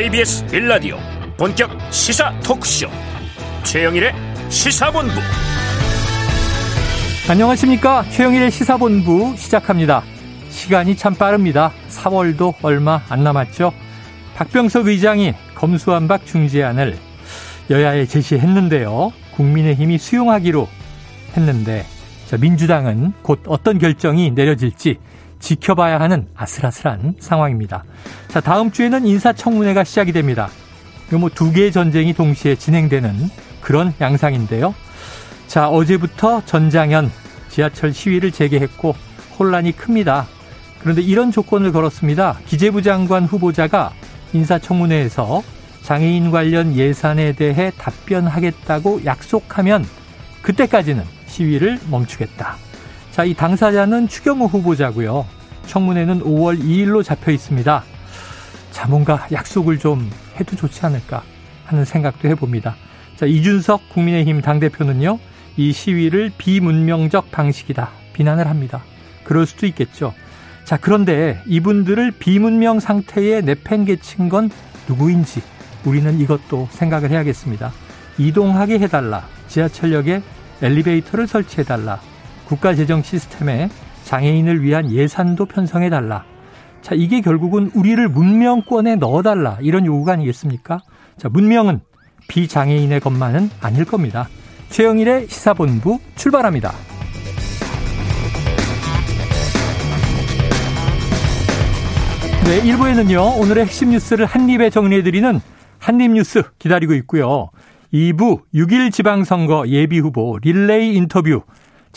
KBS 1라디오 본격 시사 토크쇼. 최영일의 시사본부. 안녕하십니까? 최영일의 시사본부 시작합니다. 시간이 참 빠릅니다. 4월도 얼마 안 남았죠. 박병석 의장이 검수완박 중재안을 여야에 제시했는데요. 국민의힘이 수용하기로 했는데 민주당은 곧 어떤 결정이 내려질지 지켜봐야 하는 아슬아슬한 상황입니다. 자, 다음 주에는 인사청문회가 시작이 됩니다. 뭐두 개의 전쟁이 동시에 진행되는 그런 양상인데요. 자, 어제부터 전장현 지하철 시위를 재개했고 혼란이 큽니다. 그런데 이런 조건을 걸었습니다. 기재부 장관 후보자가 인사청문회에서 장애인 관련 예산에 대해 답변하겠다고 약속하면 그때까지는 시위를 멈추겠다. 자, 이 당사자는 추경호 후보자고요. 청문회는 5월 2일로 잡혀 있습니다. 자, 뭔가 약속을 좀 해도 좋지 않을까 하는 생각도 해봅니다. 자, 이준석 국민의힘 당대표는요, 이 시위를 비문명적 방식이다. 비난을 합니다. 그럴 수도 있겠죠. 자, 그런데 이분들을 비문명 상태에 내팽개친 건 누구인지 우리는 이것도 생각을 해야겠습니다. 이동하게 해달라. 지하철역에 엘리베이터를 설치해달라. 국가재정 시스템에 장애인을 위한 예산도 편성해 달라. 자, 이게 결국은 우리를 문명권에 넣어 달라. 이런 요구가 아니겠습니까? 자, 문명은 비장애인의 것만은 아닐 겁니다. 최영일의 시사본부 출발합니다. 네, 1부에는요, 오늘의 핵심 뉴스를 한입에 정리해드리는 한입뉴스 기다리고 있고요. 2부 6일 지방선거 예비후보 릴레이 인터뷰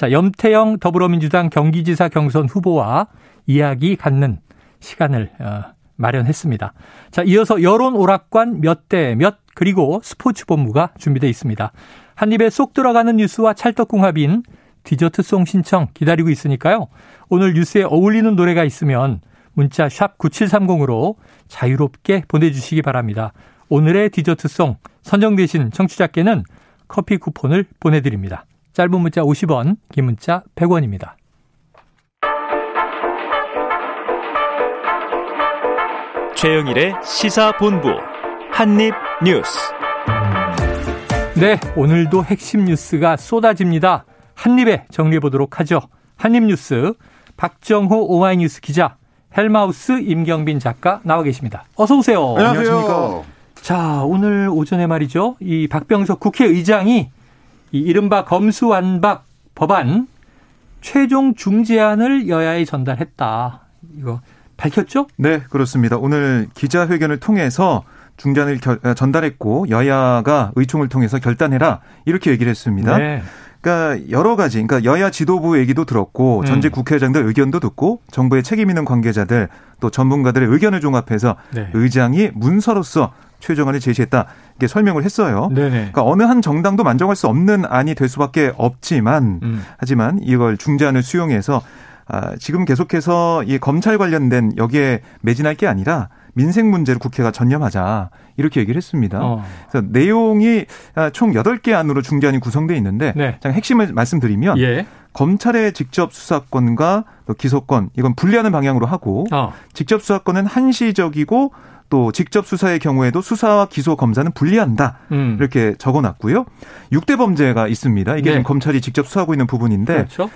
자, 염태영 더불어민주당 경기지사 경선 후보와 이야기 갖는 시간을 어, 마련했습니다. 자, 이어서 여론 오락관 몇 대몇 그리고 스포츠 본부가 준비되어 있습니다. 한 입에 쏙 들어가는 뉴스와 찰떡궁합인 디저트송 신청 기다리고 있으니까요. 오늘 뉴스에 어울리는 노래가 있으면 문자 샵 9730으로 자유롭게 보내주시기 바랍니다. 오늘의 디저트송 선정되신 청취자께는 커피 쿠폰을 보내드립니다. 짧은 문자 50원, 긴 문자 100원입니다. 최영일의 시사본부 한입뉴스. 네, 오늘도 핵심 뉴스가 쏟아집니다. 한입에 정리해 보도록 하죠. 한입뉴스 박정호 오마이뉴스 기자, 헬마우스 임경빈 작가 나와 계십니다. 어서 오세요. 안녕하십니까. 자, 오늘 오전에 말이죠. 이 박병석 국회의장이 이 이른바 검수완박 법안 최종 중재안을 여야에 전달했다. 이거 밝혔죠? 네, 그렇습니다. 오늘 기자회견을 통해서 중재안을 전달했고 여야가 의총을 통해서 결단해라 이렇게 얘기를 했습니다. 네. 그러니까 여러 가지, 그러니까 여야 지도부 얘기도 들었고 음. 전직 국회의장들 의견도 듣고 정부의 책임 있는 관계자들 또 전문가들의 의견을 종합해서 네. 의장이 문서로서 최종안을 제시했다. 이렇게 설명을 했어요. 네네. 그러니까 어느 한 정당도 만족할 수 없는 안이 될 수밖에 없지만 음. 하지만 이걸 중재안을 수용해서 아, 지금 계속해서 이 검찰 관련된 여기에 매진할 게 아니라 민생 문제를 국회가 전념하자 이렇게 얘기를 했습니다. 어. 그래서 내용이 아, 총 8개 안으로 중재안이 구성되어 있는데 네. 핵심을 말씀드리면 예. 검찰의 직접 수사권과 또 기소권 이건 분리하는 방향으로 하고 어. 직접 수사권은 한시적이고 또 직접 수사의 경우에도 수사와 기소 검사는 분리한다. 음. 이렇게 적어놨고요. 6대 범죄가 있습니다. 이게 네. 지금 검찰이 직접 수사하고 있는 부분인데 그렇죠.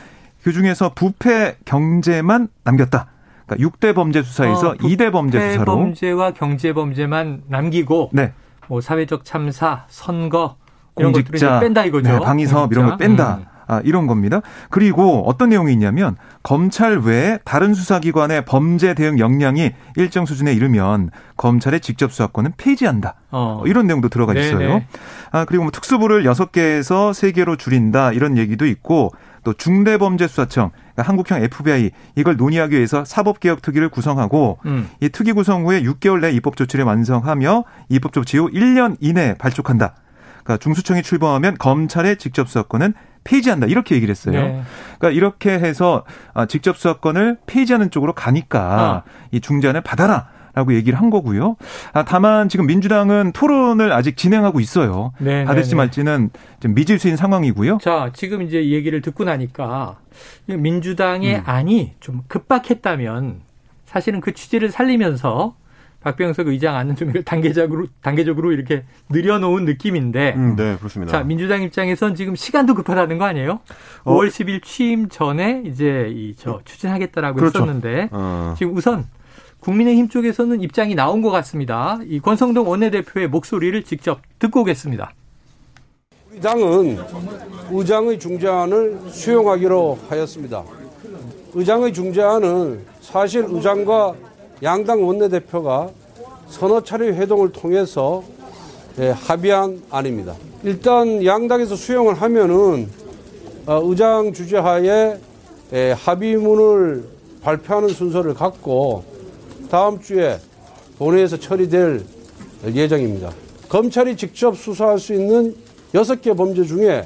그 중에서 부패 경제만 남겼다. 그러니까 6대 범죄 수사에서 어, 2대 범죄 수사로 범죄와 경제 범죄만 남기고 네. 뭐 사회적 참사, 선거 이런 공직자 뺀다 이거죠. 네, 방위 사업 이런 걸 뺀다. 음. 아, 이런 겁니다. 그리고 어떤 내용이 있냐면 검찰 외에 다른 수사기관의 범죄 대응 역량이 일정 수준에 이르면 검찰의 직접 수사권은 폐지한다. 어. 이런 내용도 들어가 있어요. 네네. 아, 그리고 뭐 특수부를 6개에서 3개로 줄인다 이런 얘기도 있고 또 중대범죄수사청 그러니까 한국형 FBI 이걸 논의하기 위해서 사법개혁 특위를 구성하고 음. 이 특위 구성 후에 6개월 내 입법 조치를 완성하며 입법 조치 후 1년 이내 발족한다. 그러니까 중수청이 출범하면 검찰의 직접 수사권은 폐지한다 이렇게 얘기를 했어요. 네. 그러니까 이렇게 해서 아, 직접 수사권을 폐지하는 쪽으로 가니까 어. 이 중재안을 받아라. 라고 얘기를 한 거고요. 아, 다만 지금 민주당은 토론을 아직 진행하고 있어요. 네, 받을지 네, 네. 말지는 좀 미질수인 상황이고요. 자, 지금 이제 얘기를 듣고 나니까 민주당의 음. 안이 좀 급박했다면 사실은 그 취지를 살리면서 박병석 의장 안는 좀 단계적으로 단계적으로 이렇게 늘려놓은 느낌인데. 음, 네, 그렇습니다. 자, 민주당 입장에선 지금 시간도 급하다는 거 아니에요? 어. 5월 10일 취임 전에 이제 이 저 추진하겠다라고 그렇죠. 했었는데 어. 지금 우선 국민의힘 쪽에서는 입장이 나온 것 같습니다. 이 권성동 원내대표의 목소리를 직접 듣고 오겠습니다. 우리 당은 의장의 중재안을 수용하기로 하였습니다. 의장의 중재안은 사실 의장과 양당 원내대표가 서너 차례 회동을 통해서 예, 합의한 안입니다. 일단 양당에서 수용을 하면은 어, 의장 주재하에 예, 합의문을 발표하는 순서를 갖고 다음 주에 본회의에서 처리될 예정입니다. 검찰이 직접 수사할 수 있는 여섯 개 범죄 중에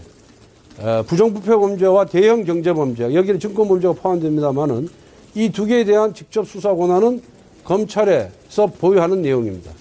부정부패 범죄와 대형 경제 범죄, 여기는 증권 범죄가 포함됩니다만은 이 두 개에 대한 직접 수사 권한은 검찰에서 보유하는 내용입니다.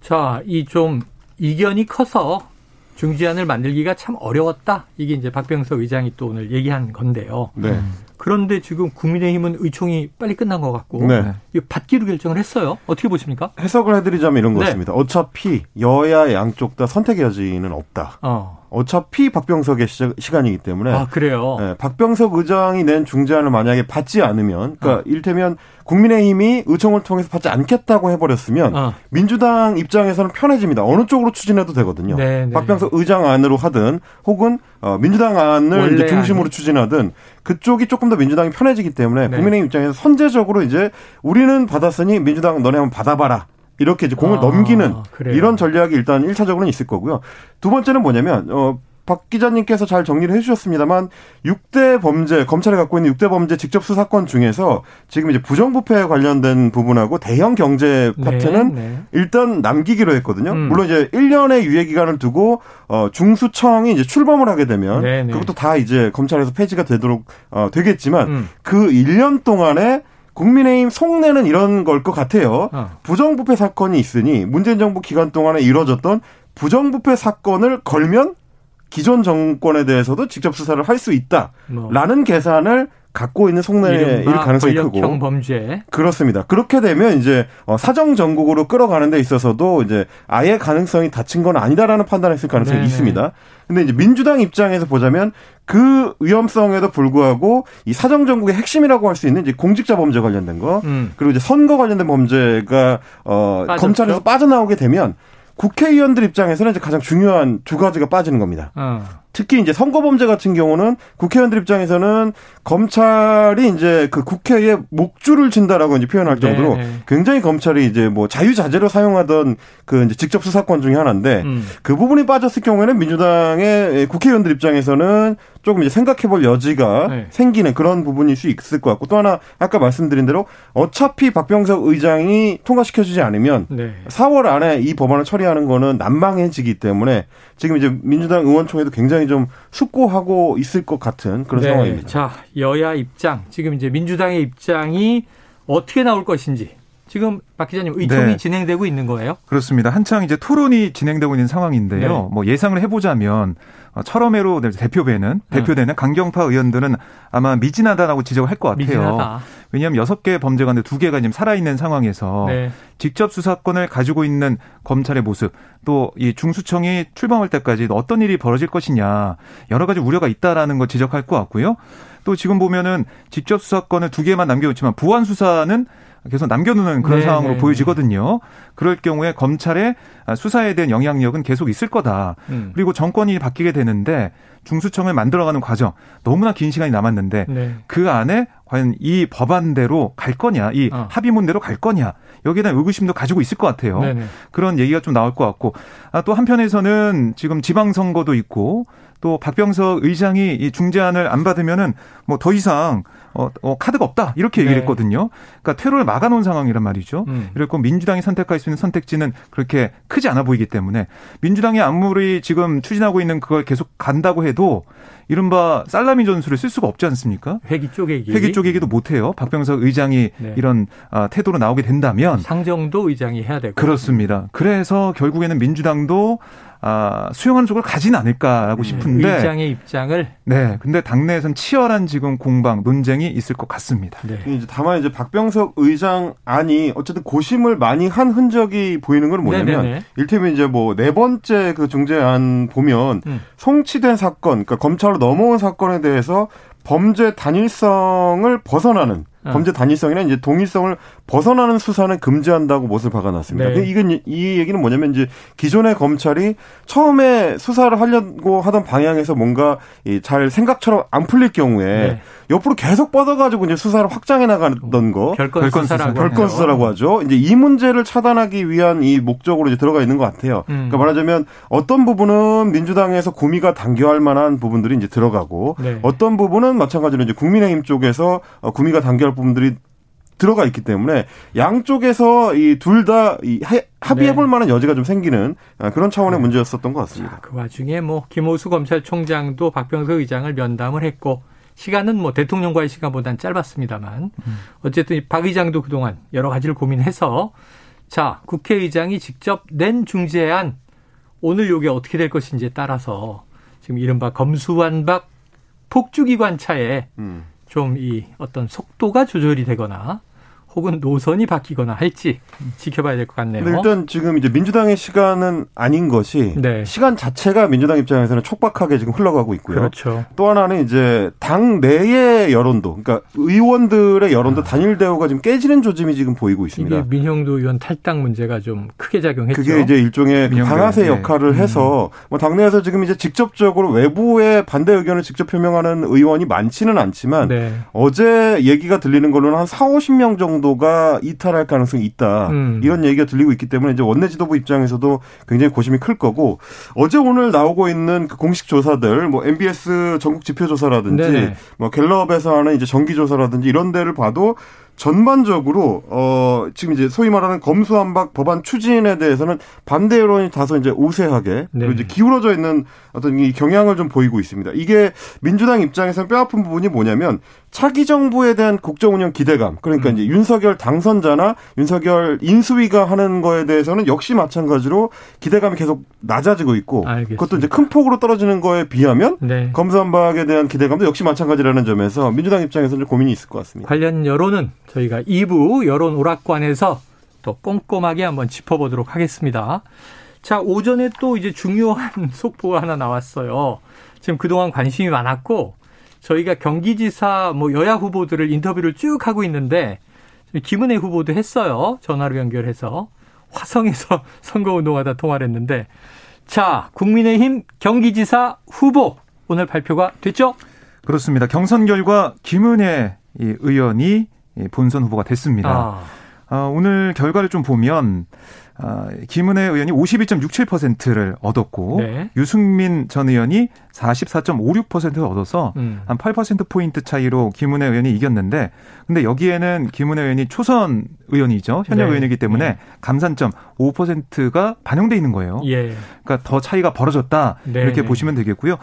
자, 이 좀 이견이 커서 중지안을 만들기가 참 어려웠다. 이게 이제 박병석 의장이 또 오늘 얘기한 건데요. 네. 그런데 지금 국민의힘은 의총이 빨리 끝난 것 같고 네. 받기로 결정을 했어요. 어떻게 보십니까? 해석을 해드리자면 이런 네. 것입니다. 어차피 여야 양쪽 다 선택 여지는 없다. 어. 어차피 박병석의 시, 간이기 때문에 아 그래요. 네, 박병석 의장이 낸 중재안을 만약에 받지 않으면, 그러니까 어. 일테면 국민의힘이 의총을 통해서 받지 않겠다고 해버렸으면 어. 민주당 입장에서는 편해집니다. 어느 쪽으로 추진해도 되거든요. 네, 네. 박병석 의장 안으로 하든 혹은 어, 민주당 안을 이제 중심으로 아니. 추진하든 그쪽이 조금 더 민주당이 편해지기 때문에 네. 국민의힘 입장에서 선제적으로 이제 우리는 받았으니 민주당 너네 한번 받아봐라. 이렇게 이제 공을 아, 넘기는 그래요. 이런 전략이 일단 1차적으로는 있을 거고요. 두 번째는 뭐냐면 어 박 기자님께서 잘 정리를 해주셨습니다만 6대 범죄 검찰이 갖고 있는 6대 범죄 직접 수사권 중에서 지금 이제 부정부패 관련된 부분하고 대형 경제 네, 파트는 네, 네. 일단 남기기로 했거든요. 음. 물론 이제 1년의 유예 기간을 두고 어 중수청이 이제 출범을 하게 되면 네, 네. 그것도 다 이제 검찰에서 폐지가 되도록 어 되겠지만 음. 그 1년 동안에 국민의힘 속내는 이런 걸 것 같아요. 어. 부정부패 사건이 있으니 문재인 정부 기간 동안에 이뤄졌던 부정부패 사건을 걸면 기존 정권에 대해서도 직접 수사를 할 수 있다라는 뭐. 계산을 갖고 있는 속내일 가능성이 크고 범죄 그렇습니다. 그렇게 되면 이제 어, 사정 전국으로 끌어가는 데 있어서도 이제 아예 가능성이 닫힌 건 아니다라는 판단을 했을 가능성이 네네. 있습니다. 근데 이제 민주당 입장에서 보자면 그 위험성에도 불구하고 이 사정 전국의 핵심이라고 할 수 있는 이제 공직자 범죄 관련된 거 음. 그리고 이제 선거 관련된 범죄가 어 검찰에서 빠져나오게 되면 국회의원들 입장에서는 이제 가장 중요한 두 가지가 빠지는 겁니다. 어. 특히 이제 선거범죄 같은 경우는 국회의원들 입장에서는 검찰이 이제 그 국회에 목줄을 친다라고 이제 표현할 네, 정도로 네 굉장히 검찰이 이제 뭐 자유자재로 사용하던 그 이제 직접 수사권 중에 하나인데 음. 그 부분이 빠졌을 경우에는 민주당의 국회의원들 입장에서는 조금 이제 생각해 볼 여지가 네. 생기는 그런 부분일 수 있을 것 같고 또 하나 아까 말씀드린 대로 어차피 박병석 의장이 통과시켜주지 않으면 네. 4월 안에 이 법안을 처리하는 거는 난망해지기 때문에 지금 이제 민주당 의원총회도 굉장히 좀 숙고하고 있을 것 같은 그런 네. 상황입니다. 자, 여야 입장, 지금 이제 민주당의 입장이 어떻게 나올 것인지 지금 박 기자님 의총이 네. 진행되고 있는 거예요? 그렇습니다. 한창 이제 토론이 진행되고 있는 상황인데요. 네. 뭐 예상을 해보자면 어, 철험회로 대표되는 대표되는 강경파 의원들은 아마 미진하다라고 지적을 할 것 같아요. 미진하다. 왜냐하면 여섯 개 범죄 가운데 두 개가 지금 살아있는 상황에서 네. 직접 수사권을 가지고 있는 검찰의 모습 또 이 중수청이 출범할 때까지 어떤 일이 벌어질 것이냐 여러 가지 우려가 있다라는 걸 지적할 것 같고요. 또 지금 보면은 직접 수사권을 두 개만 남겨놓지만 보안 수사는 계속 남겨놓는 그런 네, 상황으로 네. 보여지거든요. 그럴 경우에 검찰의 수사에 대한 영향력은 계속 있을 거다. 음. 그리고 정권이 바뀌게 되는데 중수청을 만들어가는 과정 너무나 긴 시간이 남았는데 네. 그 안에 과연 이 법안대로 갈 거냐, 이 어. 합의문대로 갈 거냐 여기에 대한 의구심도 가지고 있을 것 같아요. 네네. 그런 얘기가 좀 나올 것 같고 아, 또 한편에서는 지금 지방선거도 있고 또 박병석 의장이 이 중재안을 안 받으면은 뭐 더 이상 어, 어, 카드가 없다 이렇게 얘기를 네. 했거든요. 그러니까 퇴로를 막아놓은 상황이란 말이죠. 음. 이렇고 민주당이 선택할 수 있는 선택지는 그렇게 크지 않아 보이기 때문에 민주당이 아무리 지금 추진하고 있는 그걸 계속 간다고 해도 이른바 살라미 전술을 쓸 수가 없지 않습니까? 회기 쪼개기. 회기 쪼개기도 못해요. 박병석 의장이 네. 이런 아, 태도로 나오게 된다면 상정도 의장이 해야 되고 그렇습니다. 그래서 결국에는 민주당도 아, 수용하는 쪽으로 가진 않을까라고 음. 싶은데 의장의 입장을 네, 근데 당내에선 치열한 지금 공방 논쟁이 있을 것 같습니다. 네. 이제 다만 이제 박병석 의장 안이 어쨌든 고심을 많이 한 흔적이 보이는 건 뭐냐면 네네네. 일테면 이제 뭐 네 번째 그 중재안 보면 음. 송치된 사건, 그러니까 검찰로 넘어온 사건에 대해서 범죄 단일성을 벗어나는 어. 범죄 단일성이나 이제 동일성을 벗어나는 수사는 금지한다고 못을 박아놨습니다. 네. 이건 이 얘기는 뭐냐면 이제 기존의 검찰이 처음에 수사를 하려고 하던 방향에서 뭔가 잘 생각처럼 안 풀릴 경우에 네. 옆으로 계속 뻗어가지고 이제 수사를 확장해 나가던 거 별건, 별건 수사라고, 별건 수사라고 하죠. 이제 이 문제를 차단하기 위한 이 목적으로 이제 들어가 있는 것 같아요. 음. 그러니까 말하자면 어떤 부분은 민주당에서 구미가 당겨할 만한 부분들이 이제 들어가고 네. 어떤 부분은 마찬가지로 이제 국민의힘 쪽에서 어, 구미가 당겨할 부분들이 들어가 있기 때문에 양쪽에서 이 둘다 합의해볼 네. 만한 여지가 좀 생기는 아, 그런 차원의 네. 문제였었던 것 같습니다. 자, 그 와중에 뭐 김호수 검찰총장도 박병석 의장을 면담을 했고 시간은 뭐 대통령과의 시간보다는 짧았습니다만 음. 어쨌든 박 의장도 그동안 여러 가지를 고민해서 자 국회의장이 직접 낸 중재안 오늘 요게 어떻게 될 것인지에 따라서 지금 이른바 검수완박 폭주기관차에 음. 좀이 어떤 속도가 조절이 되거나 혹은 노선이 바뀌거나 할지 지켜봐야 될 것 같네요. 일단 지금 이제 민주당의 시간은 아닌 것이 네. 시간 자체가 민주당 입장에서는 촉박하게 지금 흘러가고 있고요. 그렇죠. 또 하나는 이제 당 내의 여론도, 그러니까 의원들의 여론도 아. 단일 대우가 지금 깨지는 조짐이 지금 보이고 있습니다. 이게 민형도 의원 탈당 문제가 좀 크게 작용했죠. 그게 이제 일종의 방아쇠 네. 역할을 네. 해서 뭐 당내에서 지금 이제 직접적으로 외부의 반대 의견을 직접 표명하는 의원이 많지는 않지만 네. 어제 얘기가 들리는 걸로는 한 4, 50명 정도 정도가 이탈할 가능성이 있다. 음. 이런 얘기가 들리고 있기 때문에 이제 원내 지도부 입장에서도 굉장히 고심이 클 거고 어제 오늘 나오고 있는 그 공식 조사들 뭐 MBS 전국 지표 조사라든지. 뭐 갤럽에서 하는 이제 정기 조사라든지 이런 데를 봐도 전반적으로 어 지금 이제 소위 말하는 검수완박 법안 추진에 대해서는 반대 여론이 다소 이제 우세하게 네. 그리고 이제 기울어져 있는 어떤 이 경향을 좀 보이고 있습니다. 이게 민주당 입장에서는 뼈아픈 부분이 뭐냐면 차기 정부에 대한 국정 운영 기대감 그러니까 음. 이제 윤석열 당선자나 윤석열 인수위가 하는 거에 대해서는 역시 마찬가지로 기대감이 계속 낮아지고 있고 알겠습니다. 그것도 이제 큰 폭으로 떨어지는 거에 비하면 네. 검수완박에 대한 기대감도 역시 마찬가지라는 점에서 민주당 입장에서는 고민이 있을 것 같습니다. 관련 여론은 저희가 2부 여론 오락관에서 또 꼼꼼하게 한번 짚어보도록 하겠습니다. 자, 오전에 또 이제 중요한 속보가 하나 나왔어요. 지금 그동안 관심이 많았고 저희가 경기지사 뭐 여야 후보들을 인터뷰를 쭉 하고 있는데 김은혜 후보도 했어요. 전화로 연결해서 화성에서 선거운동하다 통화를 했는데 자, 국민의힘 경기지사 후보 오늘 발표가 됐죠? 그렇습니다. 경선 결과 김은혜 의원이 본선 후보가 됐습니다. 아. 어, 오늘 결과를 좀 보면 어, 김은혜 의원이 52.67%를 얻었고 네. 유승민 전 의원이 44.56%를 얻어서 음. 한 8% 포인트 차이로 김은혜 의원이 이겼는데 근데 여기에는 김은혜 의원이 초선 의원이죠. 현역 네. 의원이기 때문에 네. 감산점 5%가 반영돼 있는 거예요. 예. 그러니까 더 차이가 벌어졌다. 네. 이렇게 보시면 되겠고요.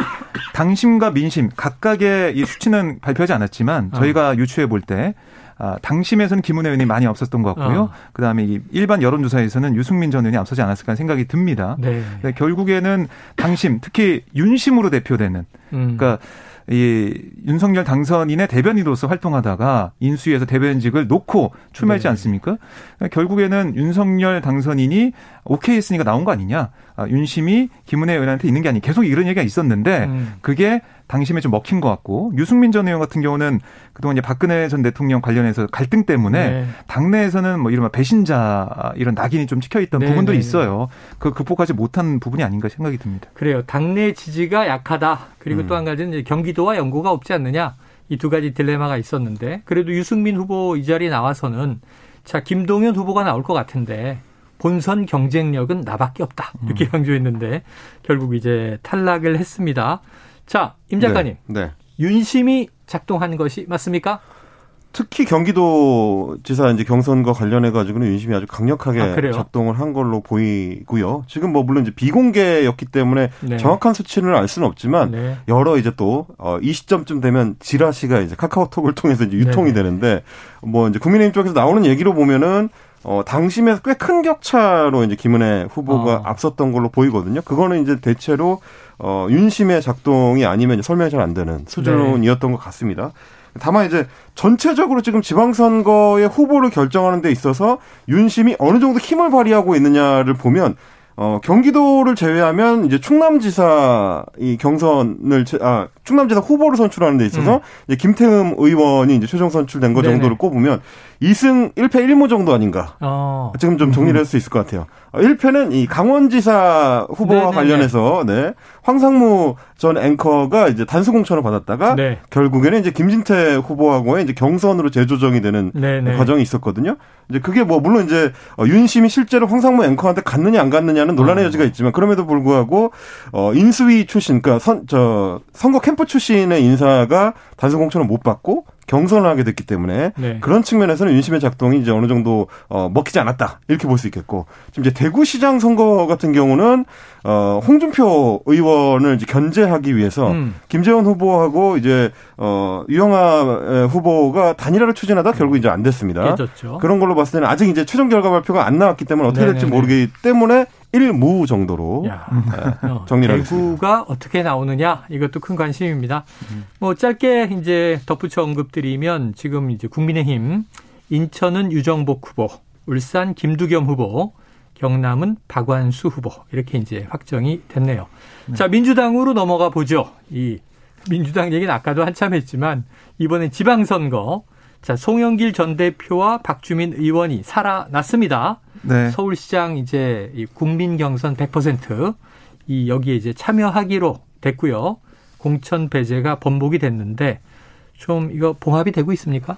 당심과 민심 각각의 이 수치는 발표하지 않았지만 저희가 어. 유추해 볼 때 아, 당심에서는 김은혜 의원이 많이 없었던 것 같고요. 어. 그다음에 이 일반 여론조사에서는 유승민 전 의원이 앞서지 않았을까 생각이 듭니다. 네. 결국에는 당심, 특히 윤심으로 대표되는 음. 그러니까 이 윤석열 당선인의 대변인으로서 활동하다가 인수위에서 대변인직을 놓고 출마했지 네. 않습니까? 결국에는 윤석열 당선인이 오케이 했으니까 나온 거 아니냐. 아, 윤심이 김은혜 의원한테 있는 게 아니 계속 이런 얘기가 있었는데 음. 그게 당심에 좀 먹힌 것 같고 유승민 전 의원 같은 경우는 그동안 이제 박근혜 전 대통령 관련해서 갈등 때문에 네. 당내에서는 뭐 이른바 배신자 이런 낙인이 좀 찍혀 있던 네, 부분들이 네, 네. 있어요. 그 극복하지 못한 부분이 아닌가 생각이 듭니다. 그래요. 당내 지지가 약하다. 그리고 음. 또한 가지는 경기도와 연고가 없지 않느냐. 이 두 가지 딜레마가 있었는데 그래도 유승민 후보 이 자리에 나와서는 자 김동연 후보가 나올 것 같은데 본선 경쟁력은 나밖에 없다. 이렇게 음. 강조했는데 결국 이제 탈락을 했습니다. 자, 임 작가님. 네. 네. 윤심이 작동한 것이 맞습니까? 특히 경기도 지사 이제 경선과 관련해 가지고는 윤심이 아주 강력하게 아, 작동을 한 걸로 보이고요. 지금 뭐 물론 이제 비공개였기 때문에 네. 정확한 수치를 알 수는 없지만 네. 여러 이제 또이 어, 시점쯤 되면 지라시가 이제 카카오톡을 통해서 이제 유통이 네. 되는데 뭐 이제 국민의힘 쪽에서 나오는 얘기로 보면은 어, 당심에서 꽤 큰 격차로 이제 김은혜 후보가 어. 앞섰던 걸로 보이거든요. 그거는 이제 대체로 어, 윤심의 작동이 아니면 설명이 잘 안 되는 수준이었던 네. 것 같습니다. 다만 이제 전체적으로 지금 지방선거의 후보를 결정하는 데 있어서 윤심이 어느 정도 힘을 발휘하고 있느냐를 보면 어, 경기도를 제외하면 이제 충남지사 이 경선을 아 충남지사 후보를 선출하는 데 있어서 음. 김태흠 의원이 이제 최종 선출된 거 정도를 꼽으면 2승 1패 1무 정도 아닌가. 어. 지금 좀 정리를 할 수 있을 것 같아요. 1패는 어, 이 강원지사 후보와 네네네. 관련해서 네. 황상무 전 앵커가 이제 단수 공천을 받았다가 네. 결국에는 이제 김진태 후보하고의 이제 경선으로 재조정이 되는 네네. 과정이 있었거든요. 이제 그게 뭐 물론 이제 어, 윤심이 실제로 황상무 앵커한테 갔느냐 안 갔느냐는 논란의 어. 여지가 있지만 그럼에도 불구하고 어 인수위 출신 그러니까 선 저 선거 캠프 출신의 인사가 단수 공천을 못 받고 경선을 하게 됐기 때문에 네. 그런 측면에서는 윤심의 작동이 이제 어느 정도 어 먹히지 않았다 이렇게 볼 수 있겠고 지금 이제 대구시장 선거 같은 경우는 어 홍준표 의원을 이제 견제하기 위해서 음. 김재원 후보하고 이제 어 유영아 후보가 단일화를 추진하다 결국 이제 안 됐습니다. 깨졌죠. 그런 걸로 봤을 때는 아직 이제 최종 결과 발표가 안 나왔기 때문에 어떻게 네네네. 될지 모르기 때문에 1무 정도로 야, 네, 어, 정리하겠습니다. 대구가 어떻게 나오느냐 이것도 큰 관심입니다. 음. 뭐 짧게 이제 덧붙여 언급드리면 지금 이제 국민의힘 인천은 유정복 후보, 울산 김두겸 후보, 경남은 박완수 후보 이렇게 이제 확정이 됐네요. 네. 자 민주당으로 넘어가 보죠. 이 민주당 얘기는 아까도 한참 했지만 이번에 지방선거 자 송영길 전 대표와 박주민 의원이 살아났습니다. 네. 서울시장 이제 국민 경선 100%이 여기에 이제 참여하기로 됐고요. 공천 배제가 번복이 됐는데 좀 이거 봉합이 되고 있습니까?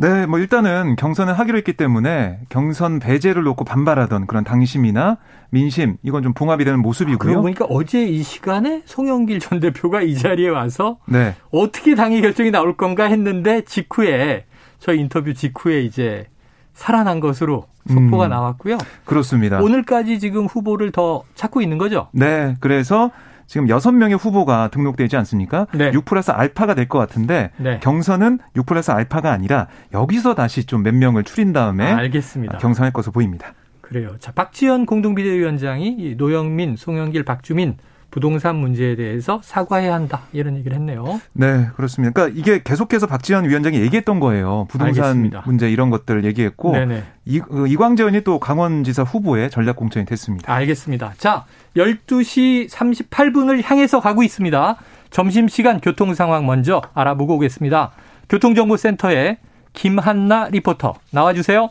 네, 뭐 일단은 경선을 하기로 했기 때문에 경선 배제를 놓고 반발하던 그런 당심이나 민심 이건 좀 봉합이 되는 모습이고요. 그러고 보니까 어제 이 시간에 송영길 전 대표가 이 자리에 와서 네. 어떻게 당의 결정이 나올 건가 했는데 직후에 저희 인터뷰 직후에 이제 살아난 것으로 속보가 음, 나왔고요. 그렇습니다. 오늘까지 지금 후보를 더 찾고 있는 거죠? 네. 그래서 지금 여섯 명의 후보가 등록되지 않습니까? 네. 6 플러스 알파가 될 것 같은데 네. 경선은 6 플러스 알파가 아니라 여기서 다시 좀 몇 명을 추린 다음에 아, 알겠습니다. 경선할 것으로 보입니다. 그래요. 자, 박지원 공동비대위원장이 노영민, 송영길, 박주민 부동산 문제에 대해서 사과해야 한다 이런 얘기를 했네요. 네, 그렇습니다. 그러니까 이게 계속해서 박지원 위원장이 얘기했던 거예요. 부동산 알겠습니다. 문제 이런 것들 얘기했고 네네. 이, 그 이광재 의원이 또 강원지사 후보에 전략 공천이 됐습니다. 알겠습니다. 자, 12시 38분을 향해서 가고 있습니다. 점심시간 교통 상황 먼저 알아보고 오겠습니다. 교통정보센터에 김한나 리포터 나와주세요.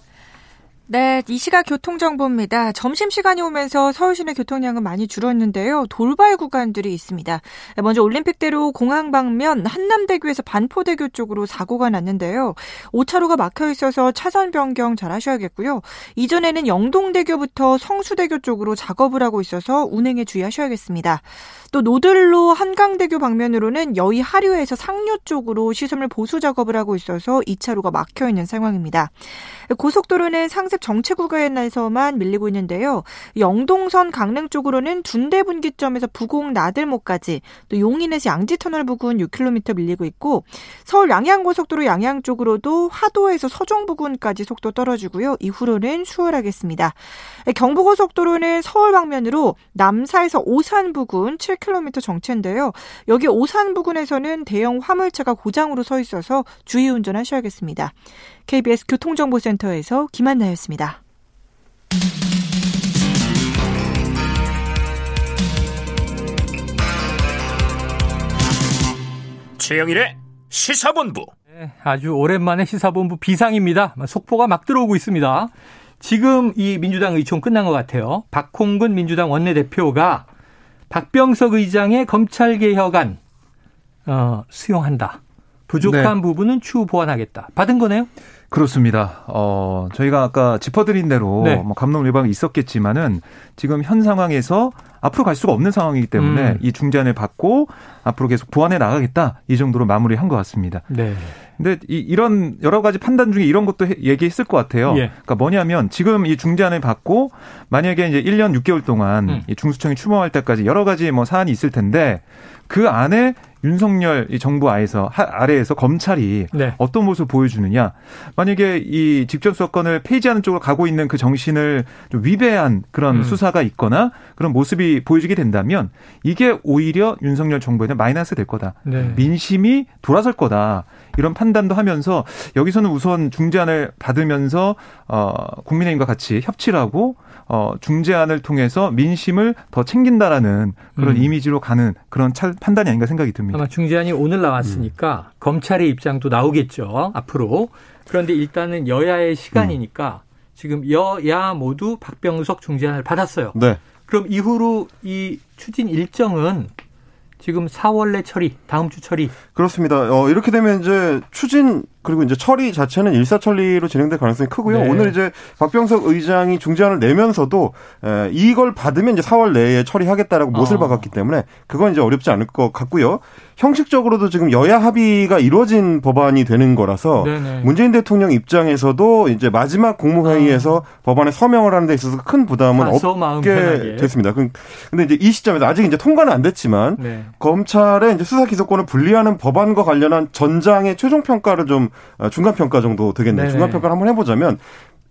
네, 이 시각 교통정보입니다. 점심시간이 오면서 서울 시내 교통량은 많이 줄었는데요. 돌발 구간들이 있습니다. 먼저 올림픽대로 공항 방면 한남대교에서 반포대교 쪽으로 사고가 났는데요. 5차로가 막혀 있어서 차선 변경 잘 하셔야겠고요. 이전에는 영동대교부터 성수대교 쪽으로 작업을 하고 있어서 운행에 주의하셔야겠습니다. 또 노들로 한강대교 방면으로는 여의 하류에서 상류 쪽으로 시설물 보수 작업을 하고 있어서 2차로가 막혀 있는 상황입니다. 고속도로는 상습 정체 구간에서만 밀리고 있는데요. 영동선 강릉 쪽으로는 둔대 분기점에서 부곡 나들목까지 또 용인에서 양지 터널 부근 6km 밀리고 있고 서울 양양고속도로 양양 쪽으로도 화도에서 서종 부근까지 속도 떨어지고요. 이후로는 수월하겠습니다. 경부고속도로는 서울 방면으로 남사에서 오산 부근 7km 정체인데요. 여기 오산 부근에서는 대형 화물차가 고장으로 서 있어서 주의 운전하셔야겠습니다. KBS 교통정보센터에서 김한나였습니다. 최영일의 시사본부. 네, 아주 오랜만에 시사본부 비상입니다. 속보가 막 들어오고 있습니다. 지금 이 민주당 의총 끝난 것 같아요. 박홍근 민주당 원내대표가 박병석 의장의 검찰 개혁안 어, 수용한다. 부족한 네. 부분은 추후 보완하겠다. 받은 거네요? 그렇습니다. 어, 저희가 아까 짚어드린 대로 네. 뭐 감독 일방이 있었겠지만은 지금 현 상황에서 앞으로 갈 수가 없는 상황이기 때문에 음. 이 중재안을 받고 앞으로 계속 보완해 나가겠다 이 정도로 마무리한 것 같습니다. 네. 근데 이, 이런 여러 가지 판단 중에 이런 것도 얘기했을 것 같아요. 예. 그러니까 뭐냐면 지금 이 중재안을 받고 만약에 이제 1년 6개월 동안 음. 이 중수청이 추모할 때까지 여러 가지 뭐 사안이 있을 텐데 그 안에 윤석열 정부 아에서 아래에서 검찰이 네. 어떤 모습을 보여주느냐. 만약에 이 직접 수사권을 폐지하는 쪽으로 가고 있는 그 정신을 좀 위배한 그런 음. 수사가 있거나 그런 모습이 보여지게 된다면 이게 오히려 윤석열 정부에는 마이너스 될 거다. 네. 민심이 돌아설 거다. 이런 판단도 하면서 여기서는 우선 중재안을 받으면서 어 국민의힘과 같이 협치를 하고 어, 중재안을 통해서 민심을 더 챙긴다라는 그런 음. 이미지로 가는 그런 찰, 판단이 아닌가 생각이 듭니다. 아마 중재안이 오늘 나왔으니까 음. 검찰의 입장도 나오겠죠. 앞으로. 그런데 일단은 여야의 시간이니까 음. 지금 여야 모두 박병석 중재안을 받았어요. 네. 그럼 이후로 이 추진 일정은 지금 4월 내 처리, 다음 주 처리. 그렇습니다. 어, 이렇게 되면 이제 추진 그리고 이제 처리 자체는 일사천리로 진행될 가능성이 크고요. 네. 오늘 이제 박병석 의장이 중재안을 내면서도 에, 이걸 받으면 이제 4월 내에 처리하겠다라고 못을 어. 박았기 때문에 그건 이제 어렵지 않을 것 같고요. 형식적으로도 지금 여야 합의가 이루어진 법안이 되는 거라서 네네. 문재인 대통령 입장에서도 이제 마지막 국무회의에서 어. 법안에 서명을 하는 데 있어서 큰 부담은 없게 됐습니다. 근데 이제 이 시점에서 아직 이제 통과는 안 됐지만 네. 검찰의 이제 수사 기소권을 분리하는 법안과 관련한 전장의 최종 평가를 좀 어, 중간 평가 정도 되겠네요. 중간 평가를 한번 해보자면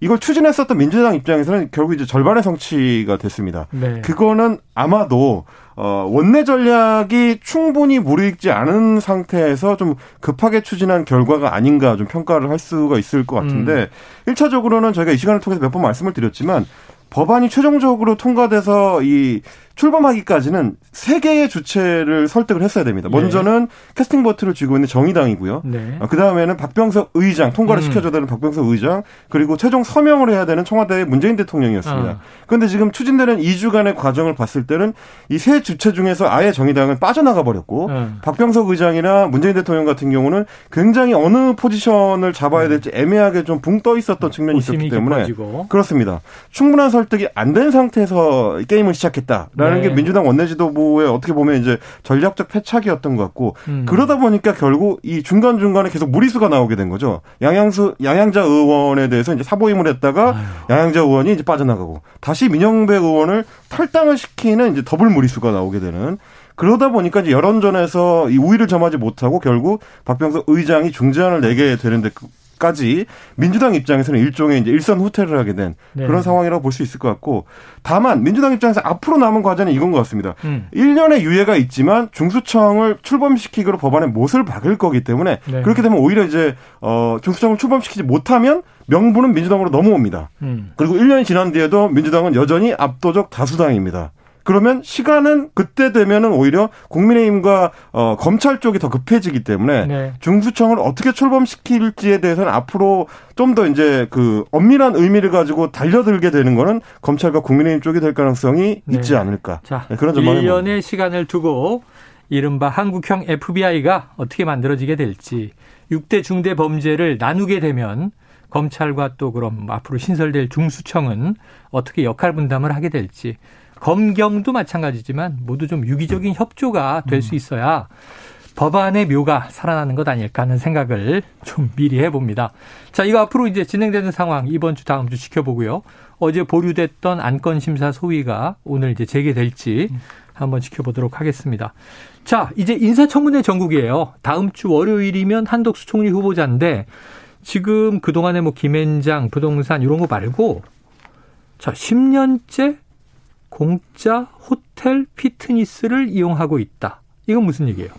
이걸 추진했었던 민주당 입장에서는 결국 이제 절반의 성취가 됐습니다. 네. 그거는 아마도 어 원내 전략이 충분히 무르익지 않은 상태에서 좀 급하게 추진한 결과가 아닌가 좀 평가를 할 수가 있을 것 같은데 음. 1차적으로는 저희가 이 시간을 통해서 몇 번 말씀을 드렸지만 법안이 최종적으로 통과돼서 이 출범하기까지는 세 개의 주체를 설득을 했어야 됩니다. 먼저는 네. 캐스팅 버튼을 쥐고 있는 정의당이고요. 네. 그 다음에는 박병석 의장 통과를 음. 시켜줘야 되는 박병석 의장 그리고 최종 서명을 해야 되는 청와대의 문재인 대통령이었습니다. 아. 그런데 지금 추진되는 2주간의 과정을 봤을 때는 이 세 주체 중에서 아예 정의당은 빠져나가 버렸고 음. 박병석 의장이나 문재인 대통령 같은 경우는 굉장히 어느 포지션을 잡아야 음. 될지 애매하게 좀 붕 떠 있었던 측면이 있었기 때문에 깊어지고. 그렇습니다. 충분한 설득이 안 된 상태에서 게임을 시작했다. 라는 네. 게 민주당 원내지도부의 어떻게 보면 이제 전략적 패착이었던 것 같고 음. 그러다 보니까 결국 이 중간 중간에 계속 무리수가 나오게 된 거죠. 양양수 양양자 의원에 대해서 이제 사보임을 했다가 아유. 양양자 의원이 이제 빠져나가고 다시 민영배 의원을 탈당을 시키는 이제 더블 무리수가 나오게 되는 그러다 보니까 이제 여론전에서 이 우위를 점하지 못하고 결국 박병석 의장이 중재안을 내게 되는데 까지 민주당 입장에서는 일종의 이제 일선 후퇴를 하게 된 네. 그런 상황이라고 볼 수 있을 것 같고 다만 민주당 입장에서 앞으로 남은 과제는 이건 것 같습니다. 음. 1년의 유예가 있지만 중수청을 출범시키기로 법안에 못을 박을 거기 때문에 네. 그렇게 되면 오히려 이제 어 중수청을 출범시키지 못하면 명분은 민주당으로 넘어옵니다. 음. 그리고 1년이 지난 뒤에도 민주당은 여전히 압도적 다수당입니다. 그러면 시간은 그때 되면은 오히려 국민의힘과 어, 검찰 쪽이 더 급해지기 때문에 네. 중수청을 어떻게 출범시킬지에 대해서는 앞으로 좀 더 이제 그 엄밀한 의미를 가지고 달려들게 되는 거는 검찰과 국민의힘 쪽이 될 가능성이 네. 있지 않을까. 자, 네, 그런 점만 1년의 시간을 두고 이른바 한국형 FBI가 어떻게 만들어지게 될지 6대 중대 범죄를 나누게 되면 검찰과 또 그럼 앞으로 신설될 중수청은 어떻게 역할 분담을 하게 될지 검경도 마찬가지지만 모두 좀 유기적인 협조가 될수 음. 있어야 법안의 묘가 살아나는 것 아닐까 하는 생각을 좀 미리 해봅니다. 자, 이거 앞으로 이제 진행되는 상황 이번 주 다음 주 지켜보고요. 어제 보류됐던 안건 심사 소위가 오늘 이제 재개될지 한번 지켜보도록 하겠습니다. 자, 이제 인사청문회 전국이에요. 다음 주 월요일이면 한덕수 총리 후보자인데 지금 그동안에 뭐 김앤장, 부동산 이런 거 말고 자, 10년째 공짜 호텔 피트니스를 이용하고 있다. 이건 무슨 얘기예요?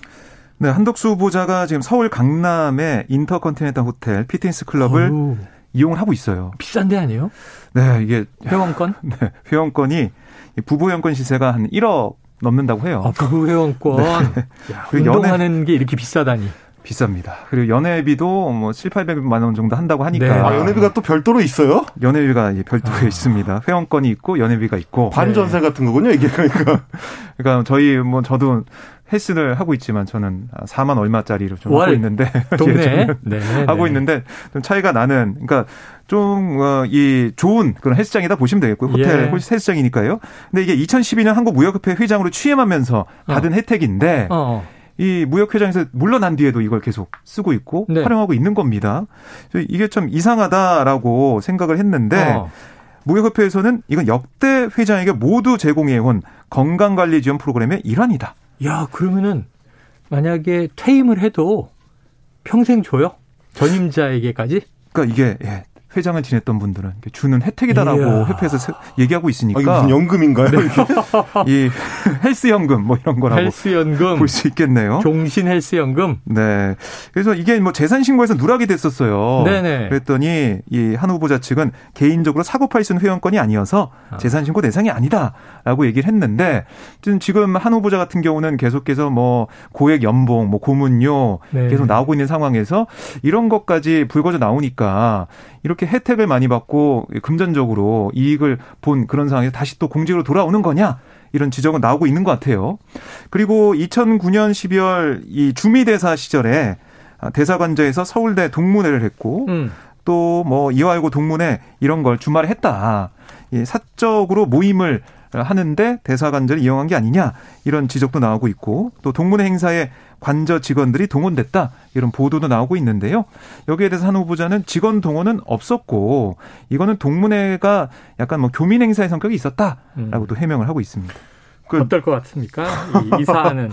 네, 한덕수 후보자가 지금 서울 강남의 인터컨티넨탈 호텔 피트니스 클럽을 어우. 이용을 하고 있어요. 비싼 데 아니에요? 네, 이게 회원권? 네, 회원권이 부부 회원권 시세가 한 1억 넘는다고 해요. 아, 부부 회원권. 네. 야, 운동하는 연애... 게 이렇게 비싸다니. 비쌉니다. 그리고 연회비도 뭐 7, 800만 원 정도 한다고 하니까. 네. 아, 연회비가 또 별도로 있어요? 연회비가 별도로 아. 있습니다. 회원권이 있고 연회비가 있고. 반전세 네. 같은 거군요, 이게 그러니까. 그러니까 저희 뭐 저도 헬스를 하고 있지만 저는 4만 얼마짜리로 좀 하고 있는데 동네 네, 하고 네. 있는데 좀 차이가 나는 그러니까 좀이 어, 좋은 그런 헬스장이다 보시면 되겠고요. 호텔 예. 헬스장이니까요. 근데 이게 2012년 한국 무역협회 회장으로 취임하면서 받은 어. 혜택인데 어. 이 무역회장에서 물러난 뒤에도 이걸 계속 쓰고 있고 네. 활용하고 있는 겁니다. 이게 참 이상하다라고 생각을 했는데 어. 무역협회에서는 이건 역대 회장에게 모두 제공해온 건강관리 지원 프로그램의 일환이다. 야, 그러면은 만약에 퇴임을 해도 평생 줘요? 전임자에게까지? 그러니까 이게 예, 회장을 지냈던 분들은 주는 혜택이다라고 이야. 협회에서 얘기하고 있으니까. 아, 이게 무슨 연금인가요? 네. 이 헬스연금 뭐 이런 거라고 헬스연금 볼 수 있겠네요. 종신 헬스연금. 네. 그래서 이게 뭐 재산 신고에서 누락이 됐었어요. 네네. 그랬더니 이 한 후보자 측은 개인적으로 사고 팔순 회원권이 아니어서 아. 재산 신고 대상이 아니다라고 얘기를 했는데 지금 한 후보자 같은 경우는 계속해서 뭐 고액 연봉, 뭐 고문료 네. 계속 나오고 있는 상황에서 이런 것까지 불거져 나오니까 이렇게 혜택을 많이 받고 금전적으로 이익을 본 그런 상황에서 다시 또 공직으로 돌아오는 거냐? 이런 지적은 나오고 있는 것 같아요. 그리고 2009년 12월 이 주미대사 시절에 대사관저에서 서울대 동문회를 했고 음. 또뭐 이와 알고 동문회 이런 걸 주말에 했다. 사적으로 모임을 하는데 대사관절을 이용한 게 아니냐 이런 지적도 나오고 있고 또 동문회 행사에 관저 직원들이 동원됐다 이런 보도도 나오고 있는데요. 여기에 대해서 한 후보자는 직원 동원은 없었고 이거는 동문회가 약간 뭐 교민 행사의 성격이 있었다라고도 음. 해명을 하고 있습니다. 그 어떨 것 같습니까? 이, 이 사안은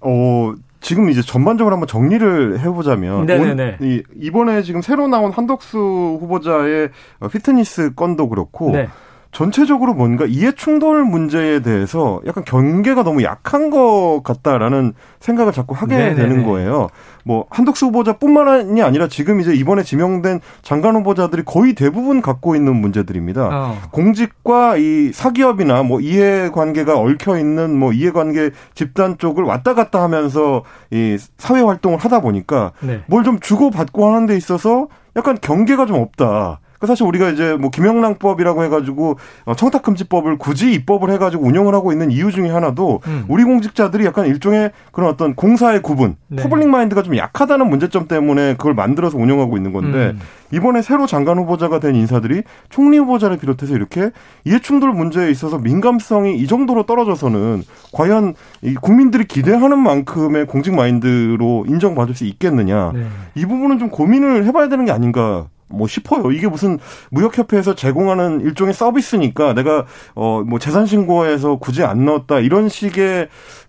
어 지금 이제 전반적으로 한번 정리를 해보자면 네네네. 이, 이번에 지금 새로 나온 한덕수 후보자의 피트니스 건도 그렇고. 네. 전체적으로 뭔가 이해 충돌 문제에 대해서 약간 경계가 너무 약한 것 같다라는 생각을 자꾸 하게 네네네. 되는 거예요. 뭐 한덕수 후보자뿐만이 아니라 지금 이제 이번에 지명된 장관 후보자들이 거의 대부분 갖고 있는 문제들입니다. 어. 공직과 이 사기업이나 뭐 이해관계가 얽혀 있는 뭐 이해관계 집단 쪽을 왔다 갔다 하면서 이 사회 활동을 하다 보니까 네. 뭘좀 주고 받고 하는 데 있어서 약간 경계가 좀 없다. 그 사실 우리가 이제 뭐 김영란법이라고 해가지고 어, 청탁금지법을 굳이 입법을 해가지고 운영을 하고 있는 이유 중에 하나도 음. 우리 공직자들이 약간 일종의 그런 어떤 공사의 구분, 네. public mind가 좀 약하다는 문제점 때문에 그걸 만들어서 운영하고 있는 건데 음. 이번에 새로 장관 후보자가 된 인사들이 총리 후보자를 비롯해서 이렇게 이해충돌 문제에 있어서 민감성이 이 정도로 떨어져서는 과연 이 국민들이 기대하는 만큼의 공직 마인드로 인정받을 수 있겠느냐 네. 이 부분은 좀 고민을 해봐야 되는 게 아닌가 뭐 싶어요. 이게 무슨 무역협회에서 제공하는 일종의 서비스니까 내가 어 뭐 재산 신고에서 굳이 안 넣었다 이런 식의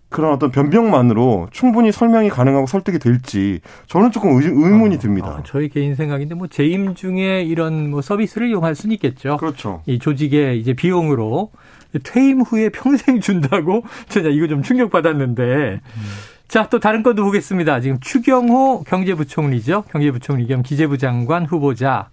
그런 어떤 변명만으로 충분히 설명이 가능하고 설득이 될지 저는 조금 의, 문이 아, 듭니다. 아, 저희 개인 생각인데 뭐 재임 중에 이런 뭐 서비스를 이용할 수는 있겠죠. 그렇죠. 이 조직의 이제 비용으로 퇴임 후에 평생 준다고 진짜 이거 좀 충격받았는데 음. 자, 또 다른 것도 보겠습니다. 지금 추경호 경제부총리죠. 경제부총리 겸 기재부 장관 후보자.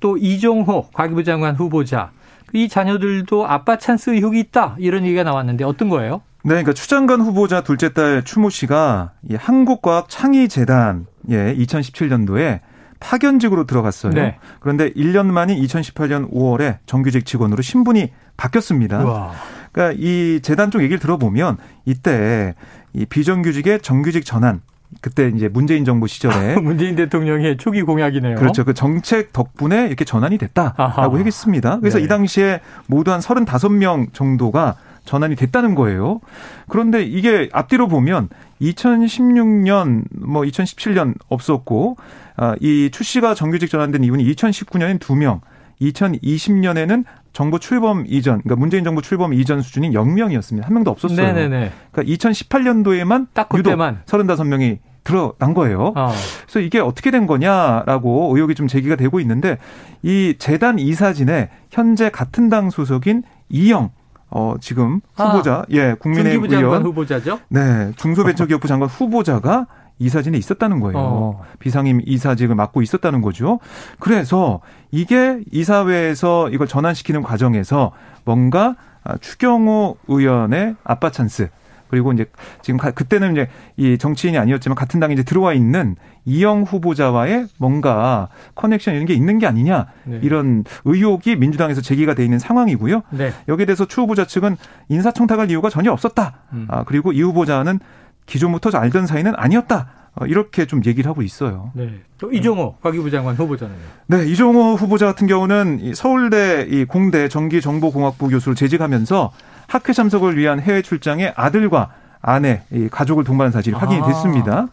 또 이종호 과기부 장관 후보자. 이 자녀들도 아빠 찬스 의혹이 있다. 이런 얘기가 나왔는데 어떤 거예요? 네, 그러니까 추장관 후보자 둘째 딸 추모 씨가 이 한국과학 창의재단 예, 2017년도에 파견직으로 들어갔어요. 네. 그런데 1년 만인 2018년 5월에 정규직 직원으로 신분이 바뀌었습니다. 우와. 그러니까 이 재단 쪽 얘기를 들어보면 이때 이 비정규직의 정규직 전환 그때 이제 문재인 정부 시절에 문재인 대통령의 초기 공약이네요. 그렇죠. 그 정책 덕분에 이렇게 전환이 됐다라고. 하겠습니다. 그래서 네. 이 당시에 모두 한 35명 정도가 전환이 됐다는 거예요. 그런데 이게 앞뒤로 보면 2016년 뭐 2017년 없었고 아, 이추 씨가 정규직 전환된 이유는 2019년엔 2명, 2020년에는 정부 출범 이전, 그러니까 문재인 정부 출범 이전 수준인 0명이었습니다. 한 명도 없었어요. 네네네. 그러니까 2018년도에만 딱 그때만 35명이 드러난 거예요. 어. 그래서 이게 어떻게 된 거냐라고 의혹이 좀 제기가 되고 있는데 이 재단 이사진에 현재 같은 당 소속인 이영 어 지금 후보자 아, 예 국민의힘 의원 후보자죠. 네 중소벤처기업부 장관 후보자가 이사진에 있었다는 거예요. 어. 비상임 이사직을 맡고 있었다는 거죠. 그래서 이게 이사회에서 이걸 전환시키는 과정에서 뭔가 추경호 의원의 아빠 찬스 그리고 이제 지금 그때는 이제 이 정치인이 아니었지만 같은 당에 이제 들어와 있는 이영 후보자와의 뭔가 커넥션 이런 게 있는 게 아니냐 네. 이런 의혹이 민주당에서 제기가 돼 있는 상황이고요. 네. 여기에 대해서 추 후보자 측은 인사청탁할 이유가 전혀 없었다. 음. 아, 그리고 이 후보자는 기존부터 알던 사이는 아니었다. 어, 이렇게 좀 얘기를 하고 있어요. 네. 또 이종호 과기부 장관 후보자는요. 네, 이종호 후보자 같은 경우는 서울대 이 공대 전기정보공학부 교수를 재직하면서 학회 참석을 위한 해외 출장에 아들과 아내, 이 가족을 동반한 사실이 확인이 아. 됐습니다.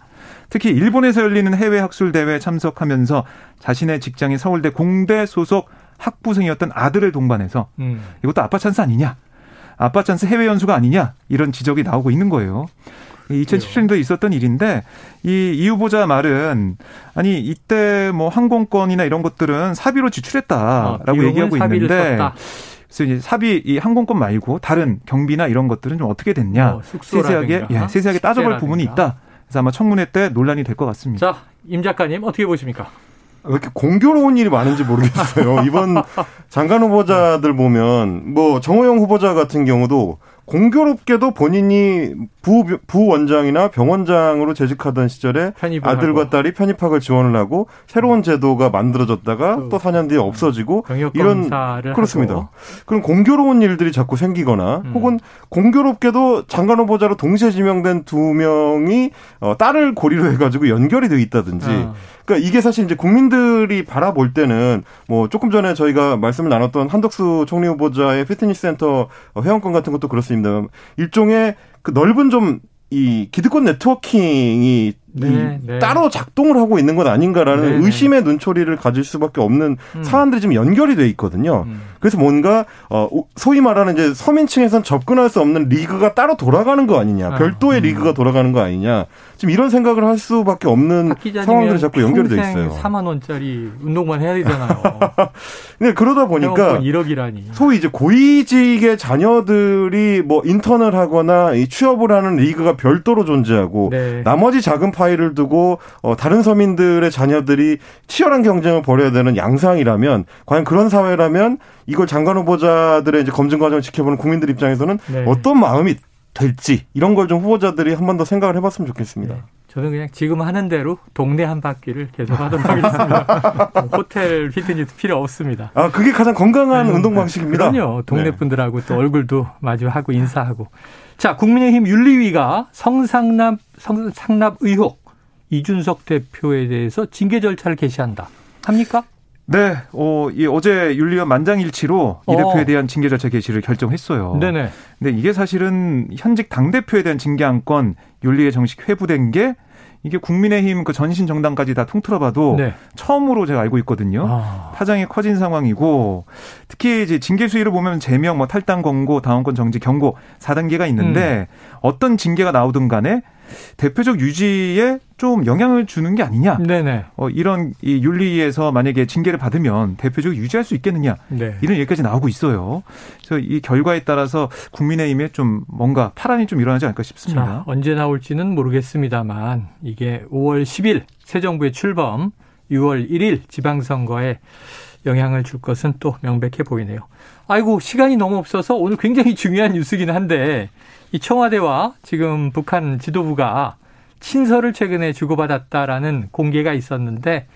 특히 일본에서 열리는 해외 학술 대회에 참석하면서 자신의 직장인 서울대 공대 소속 학부생이었던 아들을 동반해서 음. 이것도 아빠 찬스 아니냐? 아빠 찬스 해외 연수가 아니냐? 이런 지적이 나오고 있는 거예요. 2017년도에 있었던 일인데 이 이 후보자 말은 아니 이때 뭐 항공권이나 이런 것들은 사비로 지출했다라고 어, 얘기하고 있는데 썼다. 그래서 이제 사비 이 항공권 말고 다른 경비나 이런 것들은 좀 어떻게 됐냐 어, 세세하게 예, 세세하게 따져볼 부분이 있다. 그래서 아마 청문회 때 논란이 될 것 같습니다. 자, 임 작가님 어떻게 보십니까? 왜 이렇게 공교로운 일이 많은지 모르겠어요. 이번 장관 후보자들 보면 뭐 정호영 후보자 같은 경우도 공교롭게도 본인이 부, 부원장이나 병원장으로 재직하던 시절에 아들과 하고. 딸이 편입학을 지원을 하고 새로운 제도가 만들어졌다가 그, 또 4년 뒤에 없어지고 이런 그렇습니다. 하고. 그런 공교로운 일들이 자꾸 생기거나 음. 혹은 공교롭게도 장관 후보자로 동시에 지명된 두 명이 어, 딸을 고리로 해가지고 연결이 돼 있다든지 어. 그러니까 이게 사실 이제 국민들이 바라볼 때는 뭐 조금 전에 저희가 말씀을 나눴던 한덕수 총리 후보자의 피트니스 센터 회원권 같은 것도 그렇습니다. 일종의 그 넓은 좀 이 기득권 네트워킹이 네, 네. 따로 작동을 하고 있는 것 아닌가라는 네, 네. 의심의 눈초리를 가질 수밖에 없는 음. 사안들이 지금 연결이 돼 있거든요. 음. 그래서 뭔가 어 소위 말하는 이제 서민층에선 접근할 수 없는 리그가 따로 돌아가는 거 아니냐, 아, 별도의 음. 리그가 돌아가는 거 아니냐. 지금 이런 생각을 할 수밖에 없는 상황들이 자꾸 연결이 돼 있어요. 4만 원짜리 운동만 해야 되잖아요. 네, 그러다 보니까 1억이라니. 소위 이제 고위직의 자녀들이 뭐 인턴을 하거나 이 취업을 하는 리그가 별도로 존재하고 네. 나머지 작은 파일을 두고 어, 다른 서민들의 자녀들이 치열한 경쟁을 벌여야 되는 양상이라면 과연 그런 사회라면 이걸 장관 후보자들의 이제 검증 과정을 지켜보는 국민들 입장에서는 네. 어떤 마음이 될지 이런 걸 좀 후보자들이 한 번 더 생각을 해봤으면 좋겠습니다. 네. 저는 그냥 지금 하는 대로 동네 한 바퀴를 계속 하도록 하겠습니다. 호텔 피트니스 필요 없습니다. 아, 그게 가장 건강한 네. 운동 방식입니다. 그럼요. 동네 네. 분들하고 또 얼굴도 마주하고 인사하고. 자, 국민의힘 윤리위가 성상납, 성상납 의혹 이준석 대표에 대해서 징계 절차를 개시한다. 합니까? 네, 어, 이 어제 윤리위 만장일치로 이 어. 대표에 대한 징계 절차 개시를 결정했어요. 네네. 근데 이게 사실은 현직 당 대표에 대한 징계 안건 윤리에 정식 회부된 게 이게 국민의힘 그 전신 정당까지 다 통틀어봐도 네. 처음으로 제가 알고 있거든요. 아. 파장이 커진 상황이고 특히 이제 징계 수위를 보면 제명, 뭐 탈당 권고, 당원권 정지, 경고 4단계가 있는데 음. 어떤 징계가 나오든 간에 대표적 유지에 좀 영향을 주는 게 아니냐. 네네. 어, 이런 이 윤리에서 만약에 징계를 받으면 대표적으로 유지할 수 있겠느냐. 네. 이런 얘기까지 나오고 있어요. 그래서 이 결과에 따라서 국민의힘에 좀 뭔가 파란이 좀 일어나지 않을까 싶습니다. 자, 언제 나올지는 모르겠습니다만 이게 5월 10일 새 정부의 출범, 6월 1일 지방선거에 영향을 줄 것은 또 명백해 보이네요. 아이고 시간이 너무 없어서 오늘 굉장히 중요한 뉴스긴 한데 이 청와대와 지금 북한 지도부가 친서를 최근에 주고받았다라는 공개가 있었는데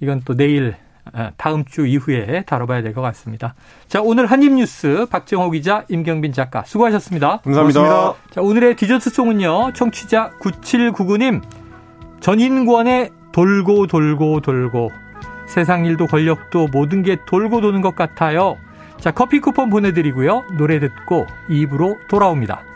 이건 또 내일 아, 다음 주 이후에 다뤄봐야 될 것 같습니다. 자, 오늘 한입뉴스 박정호 기자, 임경빈 작가 수고하셨습니다. 감사합니다. 고맙습니다. 자, 오늘의 디저트 송은요. 청취자 9799님 전인권의 돌고 돌고 돌고 세상 일도 권력도 모든 게 돌고 도는 것 같아요. 자, 커피 쿠폰 보내드리고요. 노래 듣고 입으로 돌아옵니다.